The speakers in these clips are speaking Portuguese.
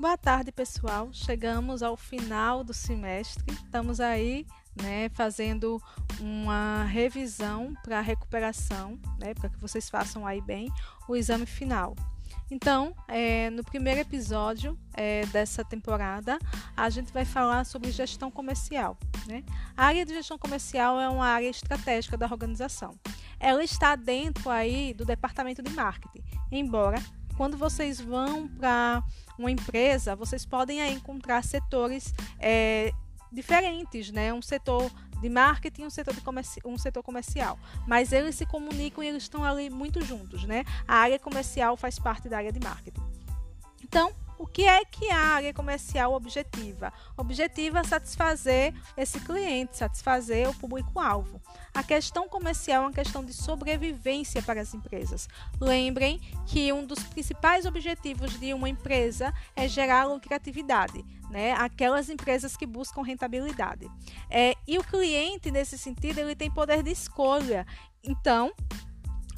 Boa tarde, pessoal. Chegamos ao final do semestre. Estamos aí, né, fazendo uma revisão para recuperação, né, para que vocês façam aí bem o exame final. Então, é, no primeiro episódio é, dessa temporada, a gente vai falar sobre gestão comercial. Né? A área de gestão comercial é uma área estratégica da organização. Ela está dentro aí do departamento de marketing, embora quando vocês vão para uma empresa, vocês podem encontrar setores é, diferentes, né? Um setor de marketing, um setor, de comerci um setor comercial. Mas eles se comunicam e eles estão ali muito juntos, né? A área comercial faz parte da área de marketing. Então, o que é que a área comercial objetiva? Objetiva satisfazer esse cliente, satisfazer o público-alvo. A questão comercial é uma questão de sobrevivência para as empresas. Lembrem que um dos principais objetivos de uma empresa é gerar lucratividade, né? Aquelas empresas que buscam rentabilidade. É, e o cliente, nesse sentido, ele tem poder de escolha. Então,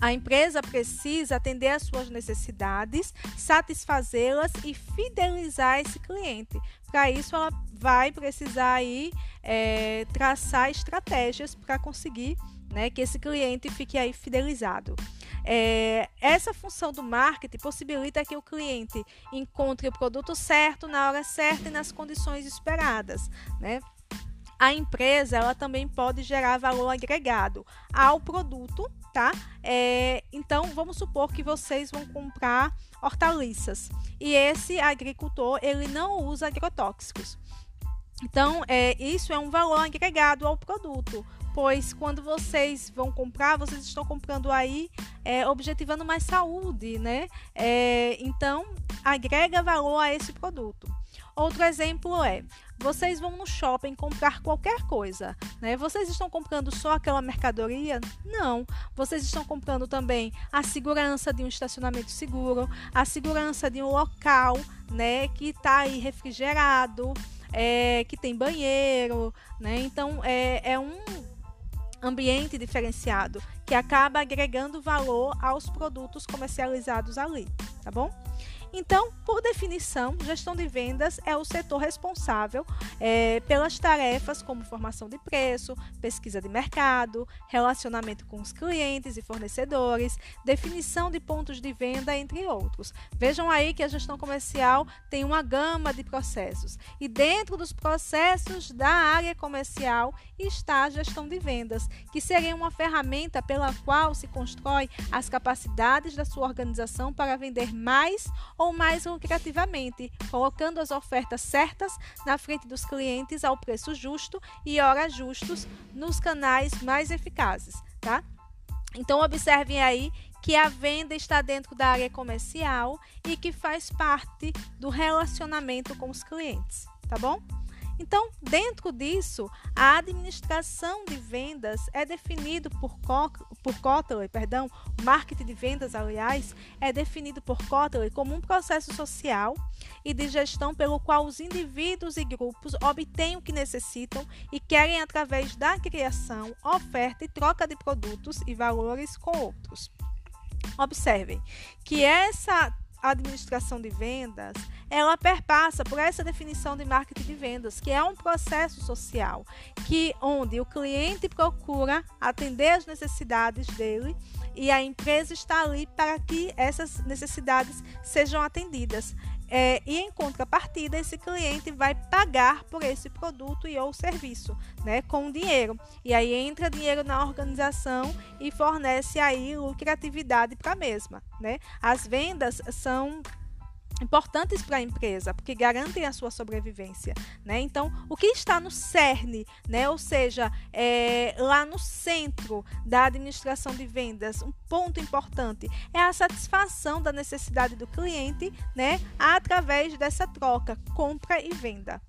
a empresa precisa atender às suas necessidades, satisfazê-las e fidelizar esse cliente. Para isso, ela vai precisar aí, é, traçar estratégias para conseguir né, que esse cliente fique aí fidelizado. É, essa função do marketing possibilita que o cliente encontre o produto certo na hora certa e nas condições esperadas, né? A empresa ela também pode gerar valor agregado ao produto tá? É, então, vamos supor que vocês vão comprar hortaliças e esse agricultor ele não usa agrotóxicos. Então, é, isso é um valor agregado ao produto, pois quando vocês vão comprar, vocês estão comprando aí é, objetivando mais saúde, né? É, então, agrega valor a esse produto. Outro exemplo é: vocês vão no shopping comprar qualquer coisa, né? Vocês estão comprando só aquela mercadoria? Não. Vocês estão comprando também a segurança de um estacionamento seguro, a segurança de um local, né, que está aí refrigerado, é, que tem banheiro, né? Então é, é um ambiente diferenciado que acaba agregando valor aos produtos comercializados ali, tá bom? Então, por definição, gestão de vendas é o setor responsável é, pelas tarefas como formação de preço, pesquisa de mercado, relacionamento com os clientes e fornecedores, definição de pontos de venda, entre outros. Vejam aí que a gestão comercial tem uma gama de processos e dentro dos processos da área comercial está a gestão de vendas, que seria uma ferramenta pela qual se constrói as capacidades da sua organização para vender mais ou mais lucrativamente, colocando as ofertas certas na frente dos clientes ao preço justo e horas justos nos canais mais eficazes, tá? Então observem aí que a venda está dentro da área comercial e que faz parte do relacionamento com os clientes, tá bom? Então, dentro disso, a administração de vendas é definido por, por Kotler, perdão, marketing de vendas, aliás, é definido por Kotler como um processo social e de gestão pelo qual os indivíduos e grupos obtêm o que necessitam e querem através da criação, oferta e troca de produtos e valores com outros. Observem que essa administração de vendas, ela perpassa por essa definição de marketing de vendas, que é um processo social, que onde o cliente procura atender as necessidades dele e a empresa está ali para que essas necessidades sejam atendidas. É, e em contrapartida, esse cliente vai pagar por esse produto e ou serviço, né, com dinheiro. E aí entra dinheiro na organização e fornece aí lucratividade para a mesma, né? As vendas são importantes para a empresa, porque garantem a sua sobrevivência, né? Então, o que está no cerne, né? Ou seja, é, lá no centro da administração de vendas, um ponto importante é a satisfação da necessidade do cliente, né? Através dessa troca, compra e venda.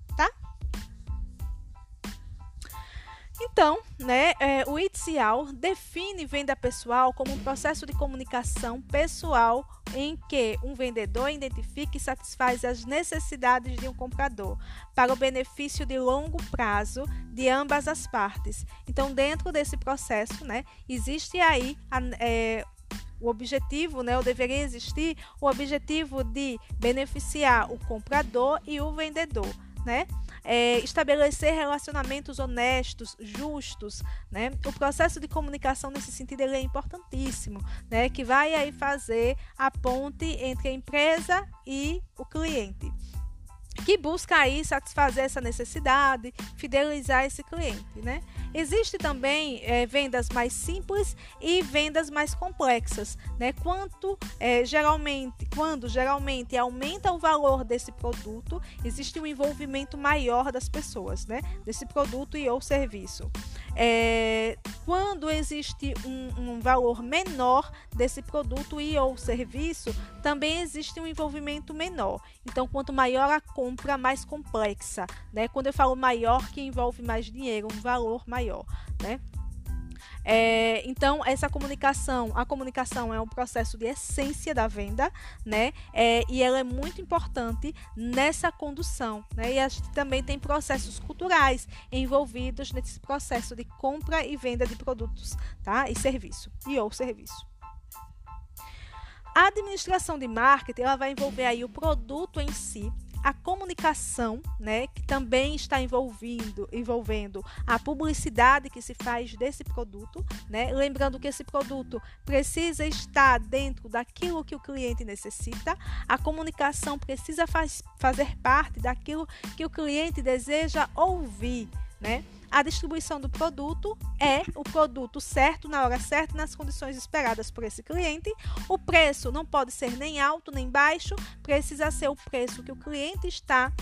Então, né, é, o ITSIAL define venda pessoal como um processo de comunicação pessoal em que um vendedor identifica e satisfaz as necessidades de um comprador para o benefício de longo prazo de ambas as partes. Então, dentro desse processo, né, existe aí a, é, o objetivo, né, ou deveria existir o objetivo de beneficiar o comprador e o vendedor, né? É, estabelecer relacionamentos honestos, justos, né? O processo de comunicação nesse sentido ele é importantíssimo, né? Que vai aí fazer a ponte entre a empresa e o cliente que busca aí satisfazer essa necessidade, fidelizar esse cliente, né? Existe também é, vendas mais simples e vendas mais complexas, né? Quanto é, geralmente, quando geralmente aumenta o valor desse produto, existe um envolvimento maior das pessoas, né? Desse produto e ou serviço. É, quando existe um, um, valor menor desse produto e ou serviço, também existe um envolvimento menor. Então, quanto maior a compra, mais complexa. Né? Quando eu falo maior, que envolve mais dinheiro, um valor maior. Né? É, então, essa comunicação, a comunicação é um processo de essência da venda, né? É, e ela é muito importante nessa condução, né? E a gente também tem processos culturais envolvidos nesse processo de compra e venda de produtos, tá? E serviço, e ou serviço. A administração de marketing, ela vai envolver aí o produto em si, a comunicação, né, que também está envolvendo, envolvendo a publicidade que se faz desse produto, né? Lembrando que esse produto precisa estar dentro daquilo que o cliente necessita, a comunicação precisa faz, fazer parte daquilo que o cliente deseja ouvir, né? A distribuição do produto é o produto certo, na hora certa, nas condições esperadas por esse cliente. O preço não pode ser nem alto nem baixo, precisa ser o preço que o cliente está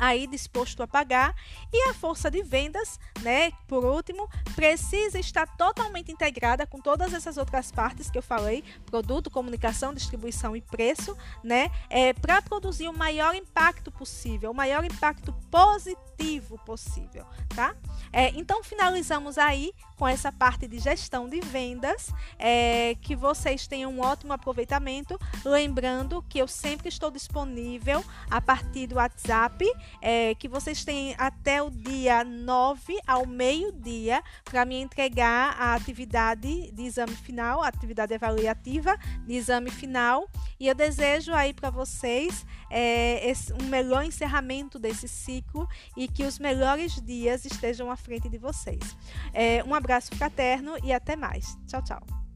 aí disposto a pagar. E a força de vendas, né, por último, precisa estar totalmente integrada com todas essas outras partes que eu falei, produto, comunicação, distribuição e preço, né, é, para produzir o maior impacto possível, o maior impacto positivo possível, tá? É, então finalizamos aí com essa parte de gestão de vendas, é, que vocês tenham um ótimo aproveitamento, lembrando que eu sempre estou disponível a partir do WhatsApp é, que vocês têm até o dia 9 ao meio-dia para me entregar a atividade de exame final, a atividade avaliativa de exame final. E eu desejo aí para vocês é, esse, um melhor encerramento desse ciclo e que os melhores dias estejam à frente de vocês. É, um abraço fraterno e até mais. Tchau, tchau.